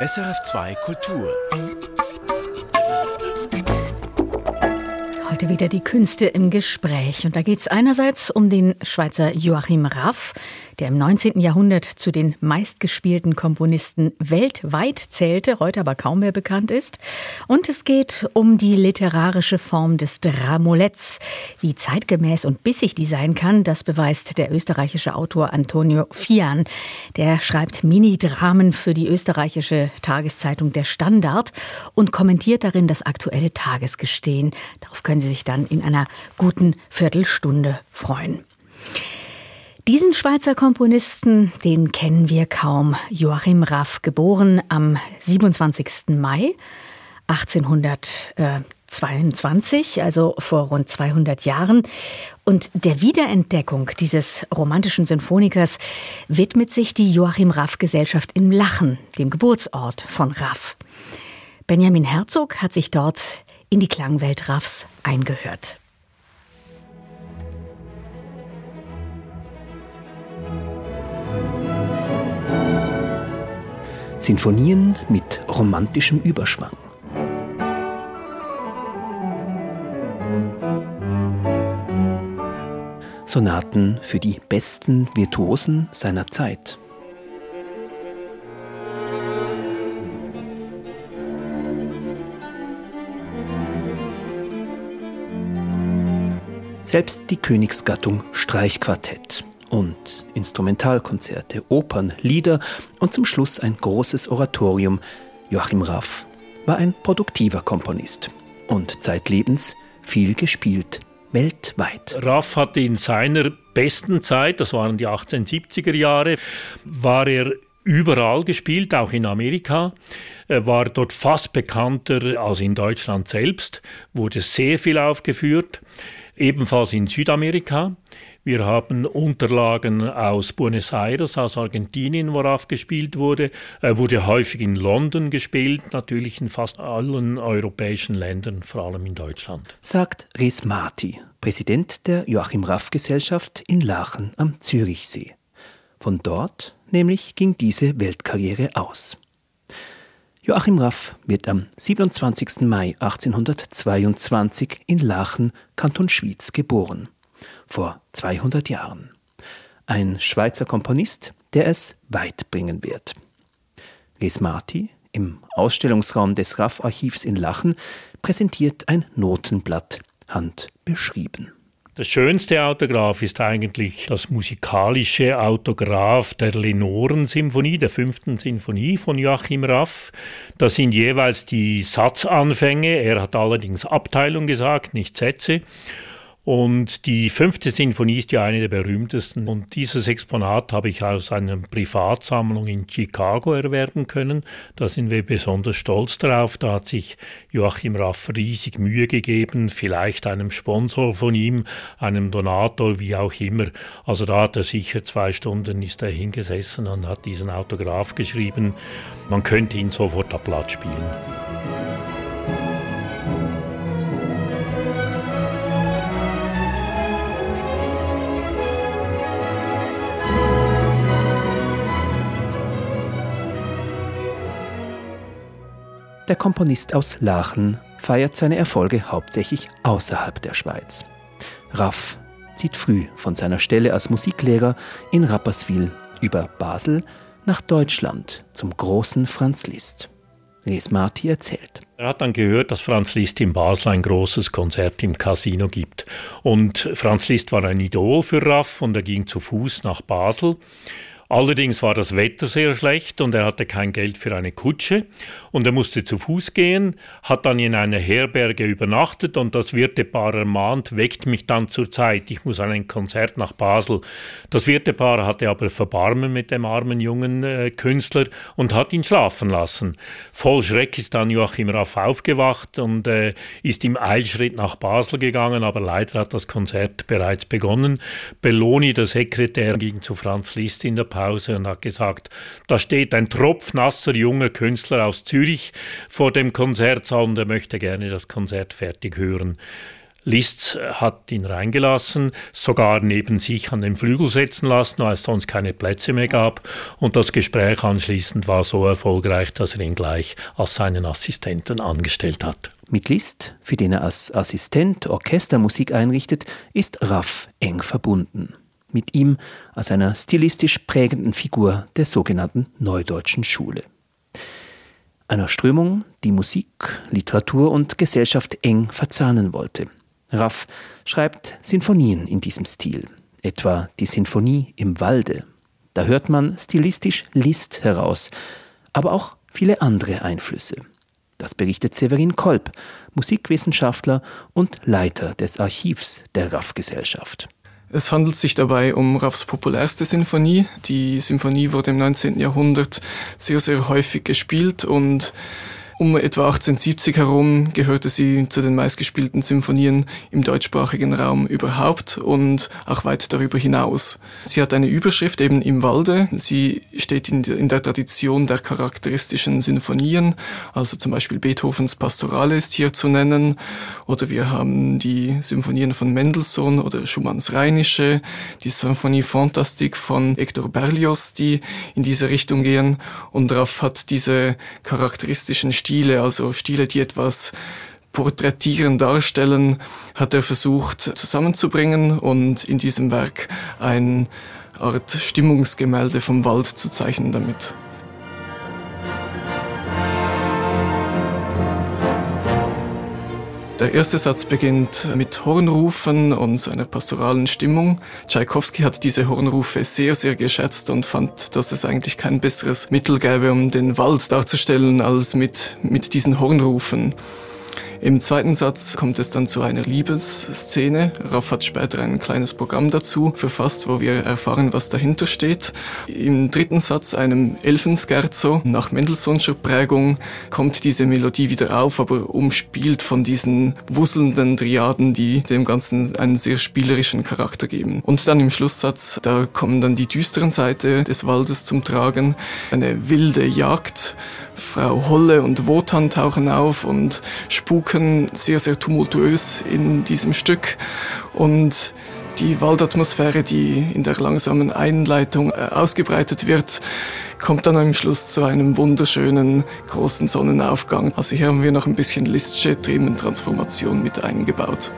SRF2 Kultur. Heute wieder die Künste im Gespräch. Und da geht es einerseits um den Schweizer Joachim Raff, der im 19. Jahrhundert zu den meistgespielten Komponisten weltweit zählte, heute aber kaum mehr bekannt ist. Und es geht um die literarische Form des Dramoletts. Wie zeitgemäß und bissig die sein kann, das beweist der österreichische Autor Antonio Fian. Der schreibt Mini-Dramen für die österreichische Tageszeitung Der Standard und kommentiert darin das aktuelle Tagesgestehen. Darauf können Sie sich dann in einer guten Viertelstunde freuen. Diesen Schweizer Komponisten, den kennen wir kaum. Joachim Raff, geboren am 27. Mai 1822, also vor rund 200 Jahren. Und der Wiederentdeckung dieses romantischen Sinfonikers widmet sich die Joachim Raff Gesellschaft in Lachen, dem Geburtsort von Raff. Benjamin Herzog hat sich dort in die Klangwelt Raffs eingehört. Sinfonien mit romantischem Überschwang. Sonaten für die besten Virtuosen seiner Zeit. Selbst die Königsgattung Streichquartett und Instrumentalkonzerte, Opern, Lieder und zum Schluss ein großes Oratorium. Joachim Raff war ein produktiver Komponist und zeitlebens viel gespielt, weltweit. Raff hatte in seiner besten Zeit, das waren die 1870er Jahre, war er überall gespielt, auch in Amerika. Er war dort fast bekannter als in Deutschland selbst, wurde sehr viel aufgeführt, ebenfalls in Südamerika. Wir haben Unterlagen aus Buenos Aires, aus Argentinien, worauf gespielt wurde. Er wurde häufig in London gespielt, natürlich in fast allen europäischen Ländern, vor allem in Deutschland. Sagt Res Marti, Präsident der Joachim Raff Gesellschaft in Lachen am Zürichsee. Von dort nämlich ging diese Weltkarriere aus. Joachim Raff wird am 27. Mai 1822 in Lachen, Kanton Schwyz, geboren vor 200 Jahren. Ein Schweizer Komponist, der es weit bringen wird. Les Marti im Ausstellungsraum des RAF-Archivs in Lachen präsentiert ein Notenblatt, handbeschrieben. Das schönste Autograph ist eigentlich das musikalische Autograph der Lenoren-Symphonie, der fünften Sinfonie von Joachim Raff. Das sind jeweils die Satzanfänge. Er hat allerdings Abteilung gesagt, nicht Sätze. Und die fünfte Sinfonie ist ja eine der berühmtesten. Und dieses Exponat habe ich aus einer Privatsammlung in Chicago erwerben können. Da sind wir besonders stolz drauf. Da hat sich Joachim Raff riesig Mühe gegeben, vielleicht einem Sponsor von ihm, einem Donator, wie auch immer. Also da hat er sicher zwei Stunden ist er hingesessen und hat diesen Autograph geschrieben. Man könnte ihn sofort ab Blatt spielen. Der Komponist aus Lachen feiert seine Erfolge hauptsächlich außerhalb der Schweiz. Raff zieht früh von seiner Stelle als Musiklehrer in Rapperswil über Basel nach Deutschland zum großen Franz Liszt. Les Marti erzählt. Er hat dann gehört, dass Franz Liszt in Basel ein großes Konzert im Casino gibt. Und Franz Liszt war ein Idol für Raff und er ging zu Fuß nach Basel. Allerdings war das Wetter sehr schlecht und er hatte kein Geld für eine Kutsche und er musste zu Fuß gehen, hat dann in einer Herberge übernachtet und das Wirtepaar ermahnt, weckt mich dann zur Zeit, ich muss an ein Konzert nach Basel. Das Wirtepaar hatte aber Verbarmen mit dem armen jungen äh, Künstler und hat ihn schlafen lassen. Voll Schreck ist dann Joachim Raff aufgewacht und äh, ist im Eilschritt nach Basel gegangen, aber leider hat das Konzert bereits begonnen. Belloni, der Sekretär, ging zu Franz Liszt in der Pause und hat gesagt, da steht ein tropfnasser junger Künstler aus Zürich vor dem Konzertsaal und er möchte gerne das Konzert fertig hören. Liszt hat ihn reingelassen, sogar neben sich an den Flügel setzen lassen, weil es sonst keine Plätze mehr gab. Und das Gespräch anschließend war so erfolgreich, dass er ihn gleich als seinen Assistenten angestellt hat. Mit Liszt, für den er als Assistent Orchestermusik einrichtet, ist Raff eng verbunden. Mit ihm als einer stilistisch prägenden Figur der sogenannten Neudeutschen Schule. Einer Strömung, die Musik, Literatur und Gesellschaft eng verzahnen wollte. Raff schreibt Sinfonien in diesem Stil, etwa die Sinfonie im Walde. Da hört man stilistisch List heraus, aber auch viele andere Einflüsse. Das berichtet Severin Kolb, Musikwissenschaftler und Leiter des Archivs der Raff-Gesellschaft. Es handelt sich dabei um Raffs populärste Sinfonie. Die Sinfonie wurde im 19. Jahrhundert sehr, sehr häufig gespielt und um etwa 1870 herum gehörte sie zu den meistgespielten Symphonien im deutschsprachigen Raum überhaupt und auch weit darüber hinaus. Sie hat eine Überschrift eben im Walde. Sie steht in, der Tradition der charakteristischen Sinfonien, also zum Beispiel Beethovens Pastorale ist hier zu nennen, oder wir haben die Symphonien von Mendelssohn oder Schumanns Rheinische, die Symphonie Fantastique von Hector Berlioz, die in diese Richtung gehen. Und Raff hat diese charakteristischen Stile, also Stile, die etwas porträtieren, darstellen, hat er versucht zusammenzubringen und in diesem Werk eine Art Stimmungsgemälde vom Wald zu zeichnen damit. Der erste Satz beginnt mit Hornrufen und seiner pastoralen Stimmung. Tschaikowski hat diese Hornrufe sehr, sehr geschätzt und fand, dass es eigentlich kein besseres Mittel gäbe, um den Wald darzustellen, als mit, mit diesen Hornrufen. Im zweiten Satz kommt es dann zu einer Liebesszene. Raff hat später ein kleines Programm dazu verfasst, wo wir erfahren, was dahinter steht. Im dritten Satz, einem Elfenscherzo, nach Mendelssohnscher Prägung, kommt diese Melodie wieder auf, aber umspielt von diesen wusselnden Triaden, die dem Ganzen einen sehr spielerischen Charakter geben. Und dann im Schlusssatz, da kommen dann die düsteren Seite des Waldes zum Tragen. Eine wilde Jagd. Frau Holle und Wotan tauchen auf und spuken wirken sehr, sehr tumultuös in diesem Stück und die Waldatmosphäre, die in der langsamen Einleitung äh, ausgebreitet wird, kommt dann am Schluss zu einem wunderschönen großen Sonnenaufgang. Also hier haben wir noch ein bisschen Listsche Thementransformation mit eingebaut.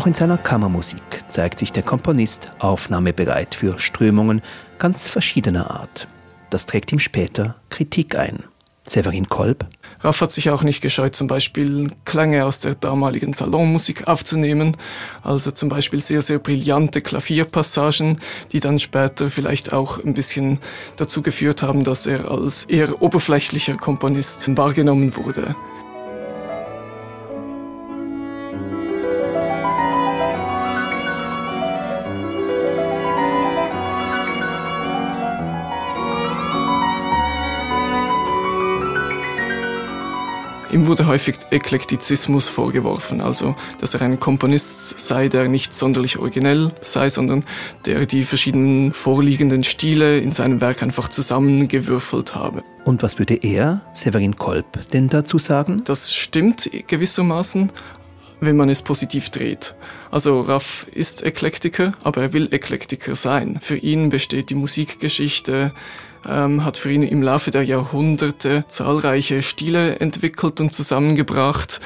Auch in seiner Kammermusik zeigt sich der Komponist aufnahmebereit für Strömungen ganz verschiedener Art. Das trägt ihm später Kritik ein. Severin Kolb. Raff hat sich auch nicht gescheut, zum Beispiel Klänge aus der damaligen Salonmusik aufzunehmen, also zum Beispiel sehr, sehr brillante Klavierpassagen, die dann später vielleicht auch ein bisschen dazu geführt haben, dass er als eher oberflächlicher Komponist wahrgenommen wurde. Ihm wurde häufig Eklektizismus vorgeworfen, also dass er ein Komponist sei, der nicht sonderlich originell sei, sondern der die verschiedenen vorliegenden Stile in seinem Werk einfach zusammengewürfelt habe. Und was würde er, Severin Kolb, denn dazu sagen? Das stimmt gewissermaßen, wenn man es positiv dreht. Also Raff ist Eklektiker, aber er will Eklektiker sein. Für ihn besteht die Musikgeschichte ähm, hat für ihn im Laufe der Jahrhunderte zahlreiche Stile entwickelt und zusammengebracht,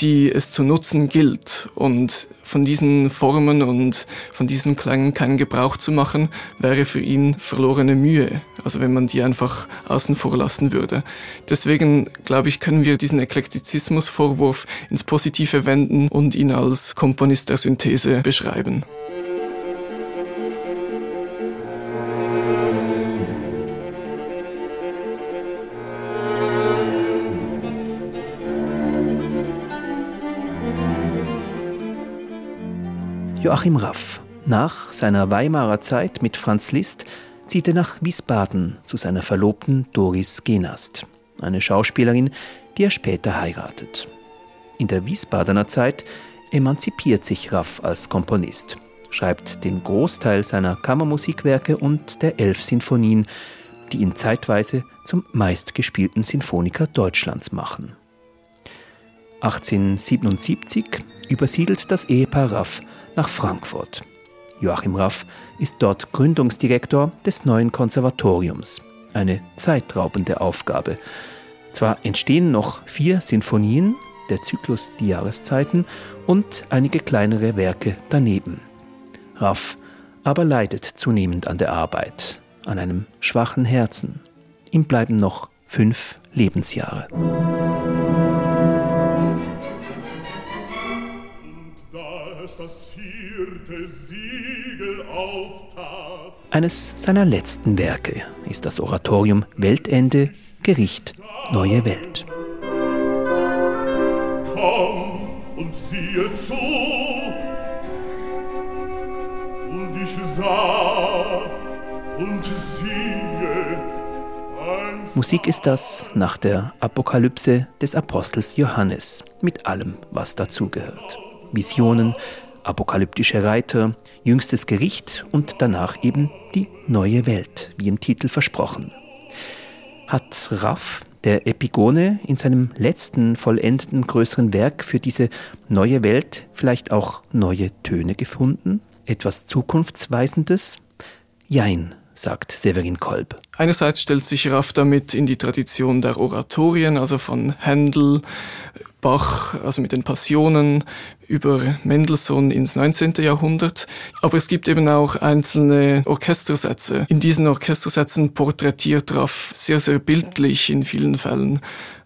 die es zu nutzen gilt. Und von diesen Formen und von diesen Klängen keinen Gebrauch zu machen, wäre für ihn verlorene Mühe. Also wenn man die einfach außen vor lassen würde. Deswegen, glaube ich, können wir diesen Eklektizismusvorwurf ins Positive wenden und ihn als Komponist der Synthese beschreiben. Joachim Raff. Nach seiner Weimarer Zeit mit Franz Liszt zieht er nach Wiesbaden zu seiner Verlobten Doris Genast, eine Schauspielerin, die er später heiratet. In der Wiesbadener Zeit emanzipiert sich Raff als Komponist. schreibt den Großteil seiner Kammermusikwerke und der elf Sinfonien, die ihn zeitweise zum meistgespielten Sinfoniker Deutschlands machen. 1877 übersiedelt das Ehepaar Raff nach Frankfurt. Joachim Raff ist dort Gründungsdirektor des neuen Konservatoriums. Eine zeitraubende Aufgabe. Zwar entstehen noch vier Sinfonien, der Zyklus Die Jahreszeiten und einige kleinere Werke daneben. Raff aber leidet zunehmend an der Arbeit, an einem schwachen Herzen. Ihm bleiben noch fünf Lebensjahre. Eines seiner letzten Werke ist das Oratorium Weltende, Gericht, neue Welt. Komm und siehe zu, und ich sah und siehe. Musik ist das nach der Apokalypse des Apostels Johannes mit allem, was dazugehört. Visionen, apokalyptische Reiter, jüngstes Gericht und danach eben die neue Welt, wie im Titel versprochen. Hat Raff, der Epigone, in seinem letzten vollendeten größeren Werk für diese neue Welt vielleicht auch neue Töne gefunden? Etwas Zukunftsweisendes? Jein, sagt Severin Kolb. Einerseits stellt sich Raff damit in die Tradition der Oratorien, also von Händel, Bach, also mit den Passionen, über Mendelssohn ins 19. Jahrhundert. Aber es gibt eben auch einzelne Orchestersätze. In diesen Orchestersätzen porträtiert Raff sehr, sehr bildlich in vielen Fällen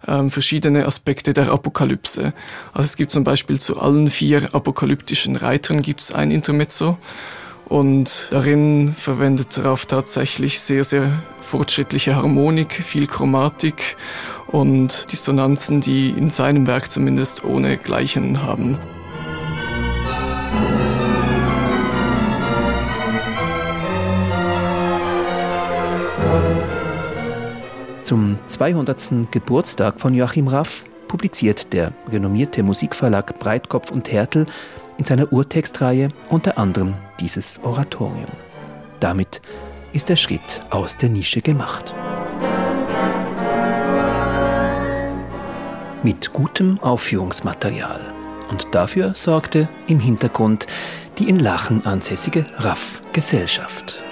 ähm, verschiedene Aspekte der Apokalypse. Also es gibt zum Beispiel zu allen vier apokalyptischen Reitern gibt es ein Intermezzo. Und darin verwendet Raff tatsächlich sehr, sehr fortschrittliche Harmonik, viel Chromatik und Dissonanzen, die in seinem Werk zumindest ohne Gleichen haben. Zum 200. Geburtstag von Joachim Raff publiziert der renommierte Musikverlag Breitkopf und Hertel in seiner Urtextreihe unter anderem dieses Oratorium. Damit ist der Schritt aus der Nische gemacht. Mit gutem Aufführungsmaterial. Und dafür sorgte im Hintergrund die in Lachen ansässige RAF-Gesellschaft.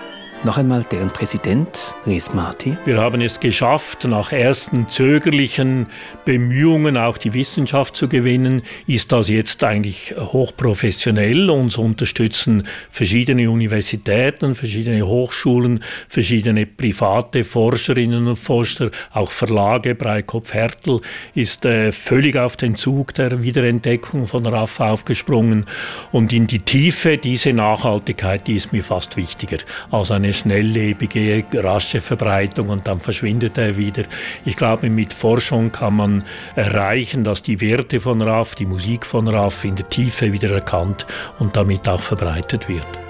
Noch einmal deren Präsident, Res Marti. Wir haben es geschafft, nach ersten zögerlichen Bemühungen auch die Wissenschaft zu gewinnen, ist das jetzt eigentlich hochprofessionell. Uns unterstützen verschiedene Universitäten, verschiedene Hochschulen, verschiedene private Forscherinnen und Forscher, auch Verlage. Breikopf Hertel ist äh, völlig auf den Zug der Wiederentdeckung von RAF aufgesprungen. Und in die Tiefe, diese Nachhaltigkeit, die ist mir fast wichtiger als eine schnelllebige, rasche Verbreitung und dann verschwindet er wieder. Ich glaube, mit Forschung kann man erreichen, dass die Werte von RAF, die Musik von RAF in der Tiefe wieder erkannt und damit auch verbreitet wird.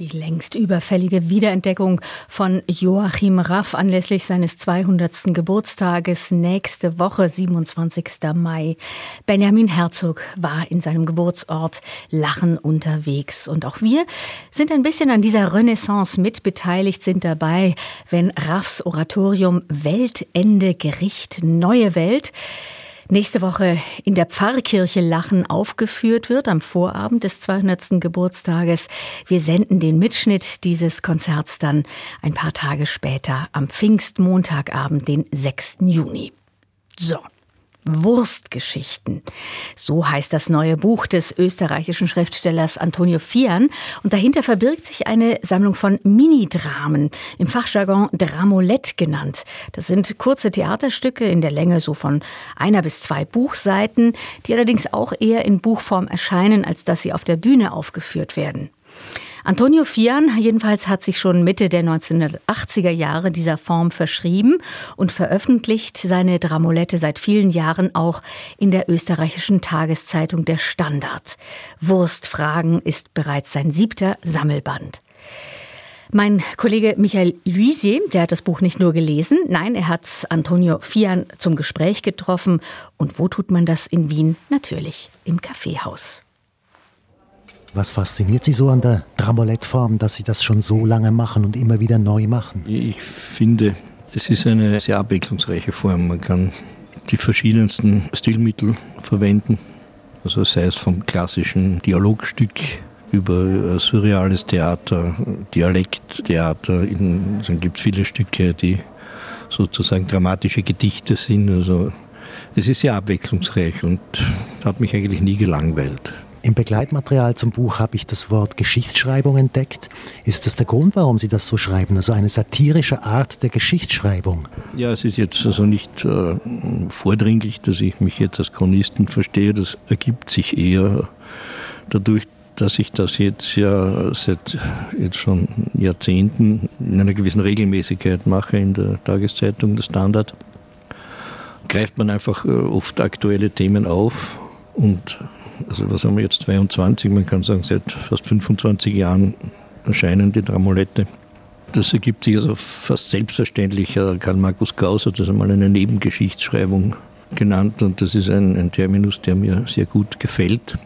Die längst überfällige Wiederentdeckung von Joachim Raff anlässlich seines 200. Geburtstages nächste Woche, 27. Mai. Benjamin Herzog war in seinem Geburtsort Lachen unterwegs. Und auch wir sind ein bisschen an dieser Renaissance mitbeteiligt, sind dabei, wenn Raffs Oratorium Weltende Gericht Neue Welt nächste Woche in der Pfarrkirche Lachen aufgeführt wird, am Vorabend des 200. Geburtstages. Wir senden den Mitschnitt dieses Konzerts dann ein paar Tage später, am Pfingstmontagabend, den 6. Juni. So. Wurstgeschichten. So heißt das neue Buch des österreichischen Schriftstellers Antonio Fian. Und dahinter verbirgt sich eine Sammlung von Minidramen, im Fachjargon Dramolette genannt. Das sind kurze Theaterstücke in der Länge so von einer bis zwei Buchseiten, die allerdings auch eher in Buchform erscheinen, als dass sie auf der Bühne aufgeführt werden. Antonio Fian jedenfalls hat sich schon Mitte der 1980er Jahre dieser Form verschrieben und veröffentlicht seine Dramolette seit vielen Jahren auch in der österreichischen Tageszeitung Der Standard. Wurstfragen ist bereits sein siebter Sammelband. Mein Kollege Michael Luisier, der hat das Buch nicht nur gelesen, nein, er hat Antonio Fian zum Gespräch getroffen. Und wo tut man das in Wien? Natürlich im Kaffeehaus. Was fasziniert Sie so an der Dramolett-Form, dass Sie das schon so lange machen und immer wieder neu machen? Ich finde, es ist eine sehr abwechslungsreiche Form. Man kann die verschiedensten Stilmittel verwenden. Also sei es vom klassischen Dialogstück über surreales Theater, Dialekttheater. Dann gibt es viele Stücke, die sozusagen dramatische Gedichte sind. Also es ist sehr abwechslungsreich und hat mich eigentlich nie gelangweilt. Im Begleitmaterial zum Buch habe ich das Wort Geschichtsschreibung entdeckt. Ist das der Grund, warum Sie das so schreiben? Also eine satirische Art der Geschichtsschreibung? Ja, es ist jetzt also nicht äh, vordringlich, dass ich mich jetzt als Chronisten verstehe. Das ergibt sich eher dadurch, dass ich das jetzt ja seit jetzt schon Jahrzehnten in einer gewissen Regelmäßigkeit mache in der Tageszeitung, der Standard, greift man einfach äh, oft aktuelle Themen auf und also was haben wir jetzt 22, man kann sagen seit fast 25 Jahren erscheinen die Dramolette. Das ergibt sich also fast selbstverständlich. Karl Markus Gauss hat das einmal eine Nebengeschichtsschreibung genannt und das ist ein, ein Terminus, der mir sehr gut gefällt.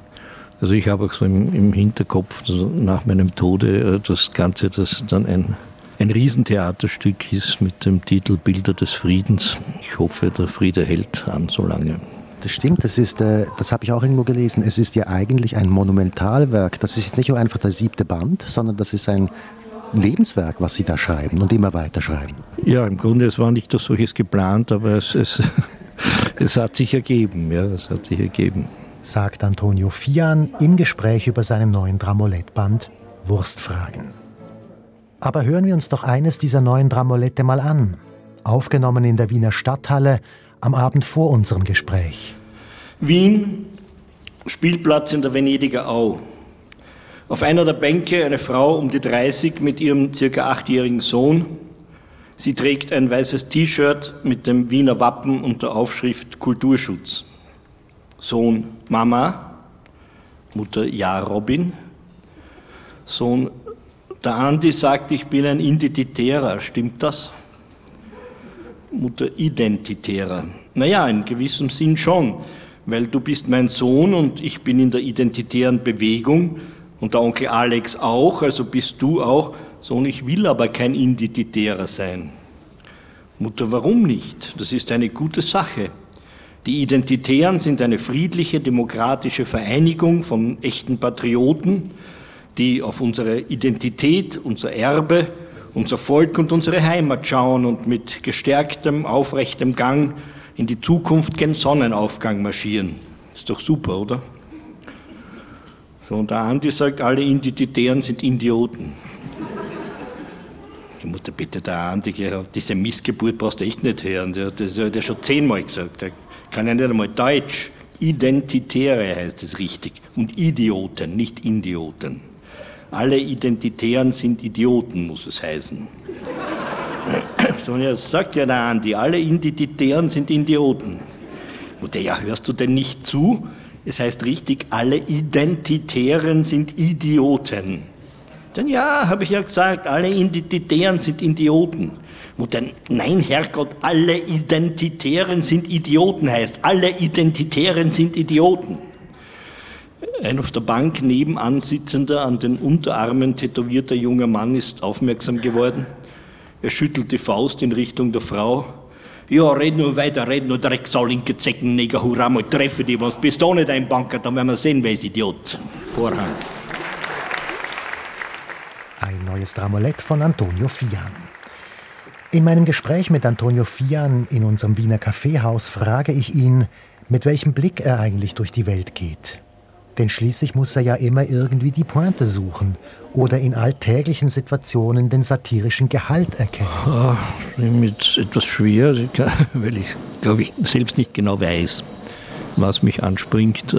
Also ich habe auch so im, im Hinterkopf also nach meinem Tode äh, das Ganze, das dann ein, ein Riesentheaterstück ist mit dem Titel Bilder des Friedens. Ich hoffe, der Friede hält an so lange. Das stimmt, das ist, äh, das habe ich auch irgendwo gelesen. Es ist ja eigentlich ein Monumentalwerk. Das ist jetzt nicht nur einfach der siebte Band, sondern das ist ein Lebenswerk, was Sie da schreiben und immer weiter schreiben. Ja, im Grunde, es war nicht das solches geplant, aber es, es, es hat sich ergeben. Ja, es hat sich ergeben. Sagt Antonio Fian im Gespräch über seinen neuen Dramolettband Wurstfragen. Aber hören wir uns doch eines dieser neuen Dramolette mal an. Aufgenommen in der Wiener Stadthalle am Abend vor unserem Gespräch. Wien, Spielplatz in der Venediger Au. Auf einer der Bänke eine Frau um die 30 mit ihrem circa achtjährigen Sohn. Sie trägt ein weißes T-Shirt mit dem Wiener Wappen und der Aufschrift Kulturschutz. Sohn Mama, Mutter Ja Robin. Sohn der Andi sagt, ich bin ein Identitärer. Stimmt das? Mutter Identitärer. Naja, in gewissem Sinn schon, weil du bist mein Sohn und ich bin in der identitären Bewegung und der Onkel Alex auch, also bist du auch. Sohn, ich will aber kein Identitärer sein. Mutter, warum nicht? Das ist eine gute Sache. Die Identitären sind eine friedliche, demokratische Vereinigung von echten Patrioten, die auf unsere Identität, unser Erbe, unser Volk und unsere Heimat schauen und mit gestärktem, aufrechtem Gang in die Zukunft gen Sonnenaufgang marschieren. Ist doch super, oder? So, und der Andi sagt, alle Identitären sind Idioten. Die Mutter, bitte, der Andi, diese Missgeburt brauchst du echt nicht hören. Der, der, der schon zehnmal gesagt. Der kann ja nicht einmal Deutsch. Identitäre heißt es richtig. Und Idioten, nicht Idioten. Alle Identitären sind Idioten, muss es heißen. So, jetzt sagt ja der Andi, alle Identitären sind Idioten. Und ja, hörst du denn nicht zu? Es heißt richtig, alle Identitären sind Idioten. Denn ja, habe ich ja gesagt, alle Identitären sind Idioten. Dann, nein, Herrgott, alle Identitären sind Idioten heißt. Alle Identitären sind Idioten. Ein auf der Bank nebenan sitzender, an den Unterarmen tätowierter junger Mann ist aufmerksam geworden. Er schüttelt die Faust in Richtung der Frau. Ja, red nur weiter, red nur Drecksau, linke Zecken, Neger, hurra, mal treffe die, was bist du nicht ein Banker, dann werden wir sehen, wer ist Idiot. Vorhang. Ein neues Dramolett von Antonio Fian. In meinem Gespräch mit Antonio Fian in unserem Wiener Kaffeehaus frage ich ihn, mit welchem Blick er eigentlich durch die Welt geht. Denn schließlich muss er ja immer irgendwie die Pointe suchen oder in alltäglichen Situationen den satirischen Gehalt erkennen. Oh, mit etwas schwer, weil ich, glaube ich, selbst nicht genau weiß, was mich anspringt.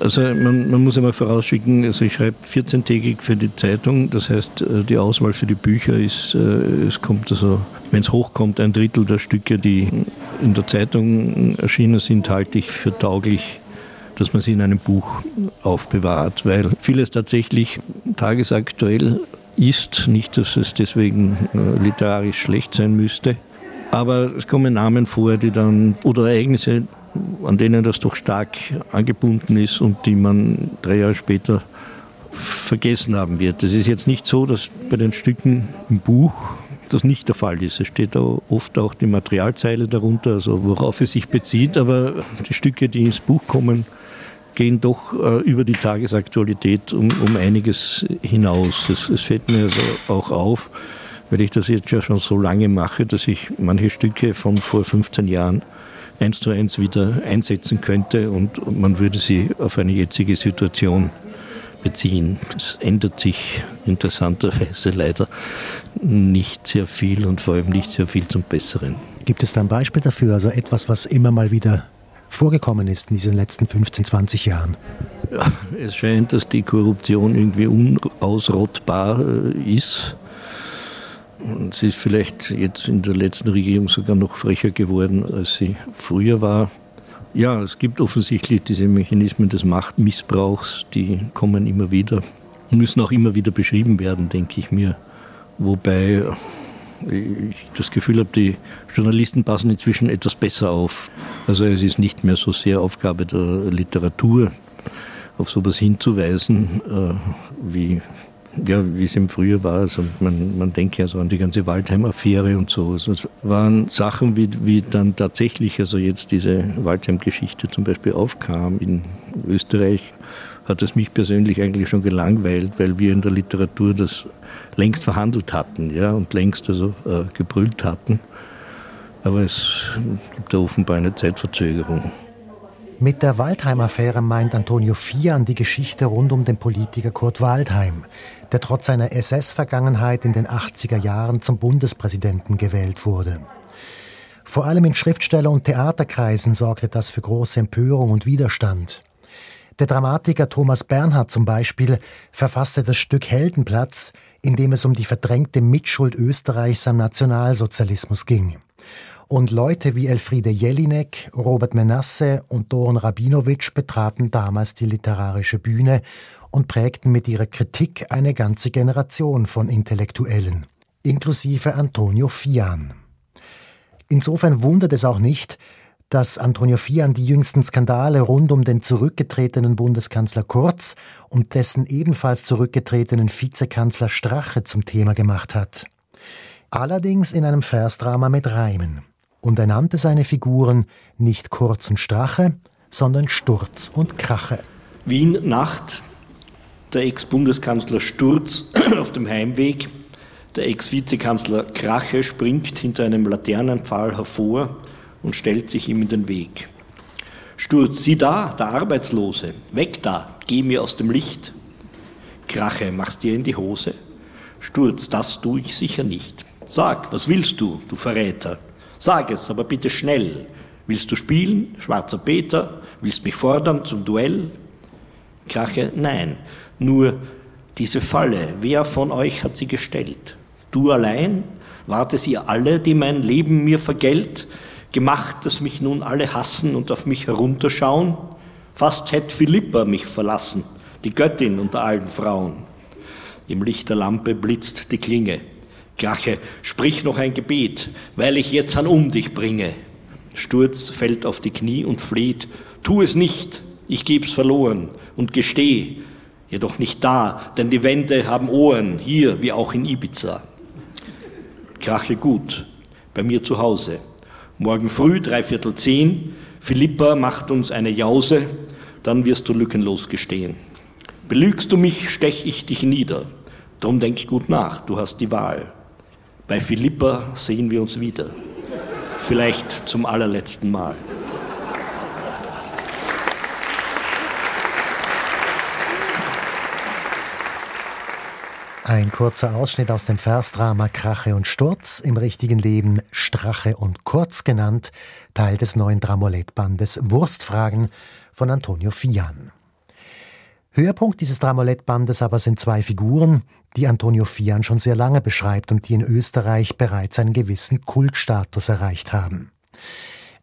Also man, man muss einmal vorausschicken, also ich schreibe 14-tägig für die Zeitung, das heißt äh, die Auswahl für die Bücher ist, äh, es kommt also, wenn es hochkommt, ein Drittel der Stücke, die in der Zeitung erschienen sind, halte ich für tauglich, dass man sie in einem Buch aufbewahrt, weil vieles tatsächlich tagesaktuell ist, nicht, dass es deswegen äh, literarisch schlecht sein müsste. Aber es kommen Namen vor, die dann, oder Ereignisse, an denen das doch stark angebunden ist und die man drei Jahre später vergessen haben wird. Es ist jetzt nicht so, dass bei den Stücken im Buch das nicht der Fall ist. Es steht da oft auch die Materialzeile darunter, also worauf es sich bezieht, aber die Stücke, die ins Buch kommen, gehen doch äh, über die Tagesaktualität um, um einiges hinaus. Es, fällt mir also auch auf, weil ich das jetzt ja schon so lange mache, dass ich manche Stücke von vor 15 Jahren eins zu eins wieder einsetzen könnte und man würde sie auf eine jetzige Situation beziehen. Das ändert sich interessanterweise leider nicht sehr viel und vor allem nicht sehr viel zum Besseren. Gibt es da ein Beispiel dafür, also etwas, was immer mal wieder vorgekommen ist in diesen letzten 15, 20 Jahren? Ja, es scheint, dass die Korruption irgendwie unausrottbar äh, ist. Sie ist vielleicht jetzt in der letzten Regierung sogar noch frecher geworden, als sie früher war. Ja, es gibt offensichtlich diese Mechanismen des Machtmissbrauchs, die kommen immer wieder und müssen auch immer wieder beschrieben werden, denke ich mir. Wobei ich das Gefühl habe, die Journalisten passen inzwischen etwas besser auf. Also es ist nicht mehr so sehr Aufgabe der Literatur, auf sowas hinzuweisen, äh, wie, ja, wie es im Frühjahr war. Also man, man denkt ja so an die ganze Waldheim-Affäre und so. Also es waren Sachen, wie, wie dann tatsächlich also jetzt diese Waldheim-Geschichte zum Beispiel aufkam in Österreich hat es mich persönlich eigentlich schon gelangweilt, weil wir in der Literatur das längst verhandelt hatten ja, und längst also äh, gebrüllt hatten. Aber es gibt da offenbar eine Zeitverzögerung. Mit der Waldheim-Affäre meint Antonio Fian die Geschichte rund um den Politiker Kurt Waldheim, der trotz seiner SS-Vergangenheit in den 80er Jahren zum Bundespräsidenten gewählt wurde. Vor allem in Schriftsteller- und Theaterkreisen sorgte das für große Empörung und Widerstand. Der Dramatiker Thomas Bernhard zum Beispiel verfasste das Stück Heldenplatz, in dem es um die verdrängte Mitschuld Österreichs am Nationalsozialismus ging. Und Leute wie Elfriede Jelinek, Robert Menasse und Doron Rabinowitsch betraten damals die literarische Bühne und prägten mit ihrer Kritik eine ganze Generation von Intellektuellen, inklusive Antonio Fian. Insofern wundert es auch nicht, dass Antonio Fian die jüngsten Skandale rund um den zurückgetretenen Bundeskanzler Kurz und dessen ebenfalls zurückgetretenen Vizekanzler Strache zum Thema gemacht hat. Allerdings in einem Versdrama mit Reimen. Und er nannte seine Figuren nicht Kurz und Strache, sondern Sturz und Krache. Wien Nacht, der Ex-Bundeskanzler Sturz auf dem Heimweg, der Ex-Vizekanzler Krache springt hinter einem Laternenpfahl hervor, und stellt sich ihm in den Weg. Sturz, sieh da, der Arbeitslose, weg da, geh mir aus dem Licht. Krache, machst dir in die Hose? Sturz, das tu ich sicher nicht. Sag, was willst du, du Verräter? Sag es, aber bitte schnell. Willst du spielen, schwarzer Peter? Willst mich fordern zum Duell? Krache, nein, nur diese Falle, wer von euch hat sie gestellt? Du allein? Wart es ihr alle, die mein Leben mir vergällt? Gemacht, dass mich nun alle hassen und auf mich herunterschauen? Fast hätte Philippa mich verlassen, die Göttin unter allen Frauen. Im Licht der Lampe blitzt die Klinge. Krache, sprich noch ein Gebet, weil ich jetzt an um dich bringe. Sturz fällt auf die Knie und fleht, tu es nicht, ich geb's verloren und gesteh, jedoch nicht da, denn die Wände haben Ohren, hier wie auch in Ibiza. Krache gut, bei mir zu Hause. Morgen früh, dreiviertel zehn, Philippa macht uns eine Jause, dann wirst du lückenlos gestehen. Belügst du mich, stech ich dich nieder. Drum denk gut nach, du hast die Wahl. Bei Philippa sehen wir uns wieder. Vielleicht zum allerletzten Mal. Ein kurzer Ausschnitt aus dem Versdrama Krache und Sturz, im richtigen Leben Strache und Kurz genannt, Teil des neuen Dramolettbandes Wurstfragen von Antonio Fian. Höhepunkt dieses Dramolettbandes aber sind zwei Figuren, die Antonio Fian schon sehr lange beschreibt und die in Österreich bereits einen gewissen Kultstatus erreicht haben.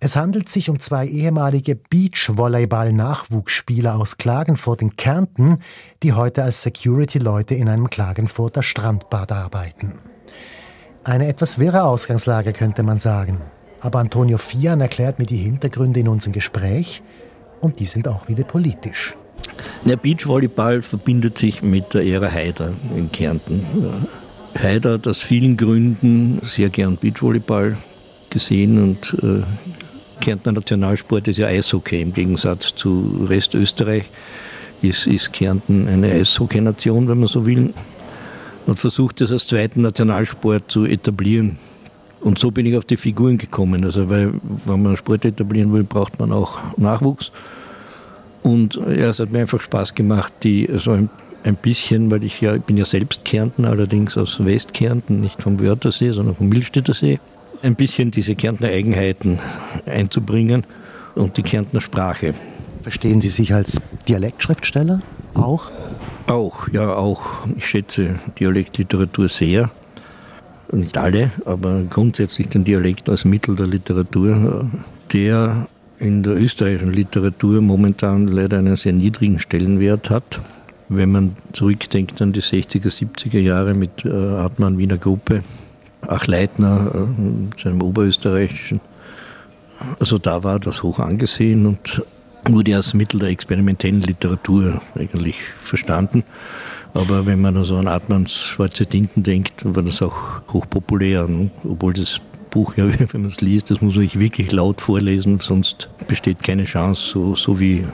Es handelt sich um zwei ehemalige Beachvolleyball-Nachwuchsspieler aus Klagenfurt in Kärnten, die heute als Security-Leute in einem Klagenfurter Strandbad arbeiten. Eine etwas wirre Ausgangslage könnte man sagen. Aber Antonio Fian erklärt mir die Hintergründe in unserem Gespräch und die sind auch wieder politisch. Der Beachvolleyball verbindet sich mit der Ära Haider in Kärnten. Haider hat aus vielen Gründen sehr gern Beachvolleyball gesehen und äh, Kärntner Nationalsport ist ja Eishockey. Im Gegensatz zu Rest Österreich ist, ist Kärnten eine Eishockey-Nation, wenn man so will, und versucht es als zweiten Nationalsport zu etablieren. Und so bin ich auf die Figuren gekommen. Also, weil, wenn man Sport etablieren will, braucht man auch Nachwuchs. Und ja, es hat mir einfach Spaß gemacht, die so ein, ein bisschen, weil ich ja, ich bin ja selbst Kärnten, allerdings aus Westkärnten, nicht vom Wörthersee, sondern vom Milstädter See, ein bisschen diese Kärntner Eigenheiten einzubringen und die Kärntner Sprache. Verstehen Sie sich als Dialektschriftsteller auch? Auch, ja, auch. Ich schätze Dialektliteratur sehr. Nicht alle, aber grundsätzlich den Dialekt als Mittel der Literatur, der in der österreichischen Literatur momentan leider einen sehr niedrigen Stellenwert hat. Wenn man zurückdenkt an die 60er, 70er Jahre mit äh, Artmann Wiener Gruppe, Ach Leitner, äh, seinem oberösterreichischen, also da war das hoch angesehen und wurde als Mittel der experimentellen Literatur eigentlich verstanden. Aber wenn man also an Artmanns Schwarze Tinten denkt, war das auch hochpopulär, obwohl das Buch, ja, wenn man es liest, das muss man wirklich laut vorlesen, sonst besteht keine Chance, so, so wie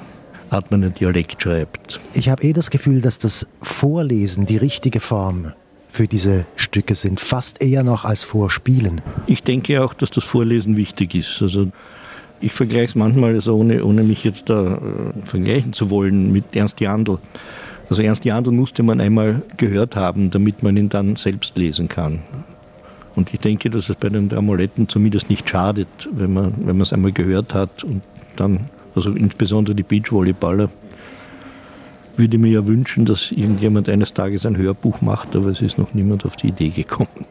Hartmann einen Dialekt schreibt. Ich habe eh das Gefühl, dass das Vorlesen die richtige Form für diese Stücke sind, fast eher noch als Vorspielen. Ich denke auch, dass das Vorlesen wichtig ist. Also ich vergleiche es manchmal, also ohne, ohne mich jetzt da äh, vergleichen zu wollen, mit Ernst Jandl. Also Ernst Jandl musste man einmal gehört haben, damit man ihn dann selbst lesen kann. Und ich denke, dass es bei den Amuletten zumindest nicht schadet, wenn man wenn man es einmal gehört hat und dann, also insbesondere die Beachvolleyballer, würde mir ja wünschen, dass irgendjemand eines Tages ein Hörbuch macht, aber es ist noch niemand auf die Idee gekommen.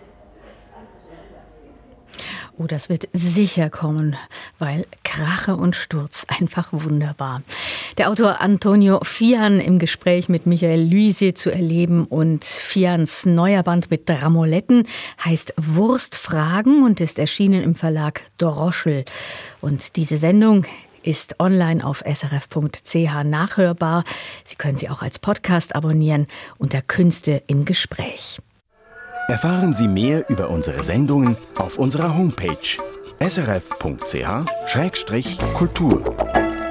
Oh, das wird sicher kommen, weil Krache und Sturz einfach wunderbar. Der Autor Antonio Fian im Gespräch mit Michael Luise zu erleben und Fians neuer Band mit Dramoletten heißt Wurstfragen und ist erschienen im Verlag Doroschel. Und diese Sendung ist online auf srf.ch nachhörbar. Sie können sie auch als Podcast abonnieren unter Künste im Gespräch. Erfahren Sie mehr über unsere Sendungen auf unserer Homepage srf.ch-kultur.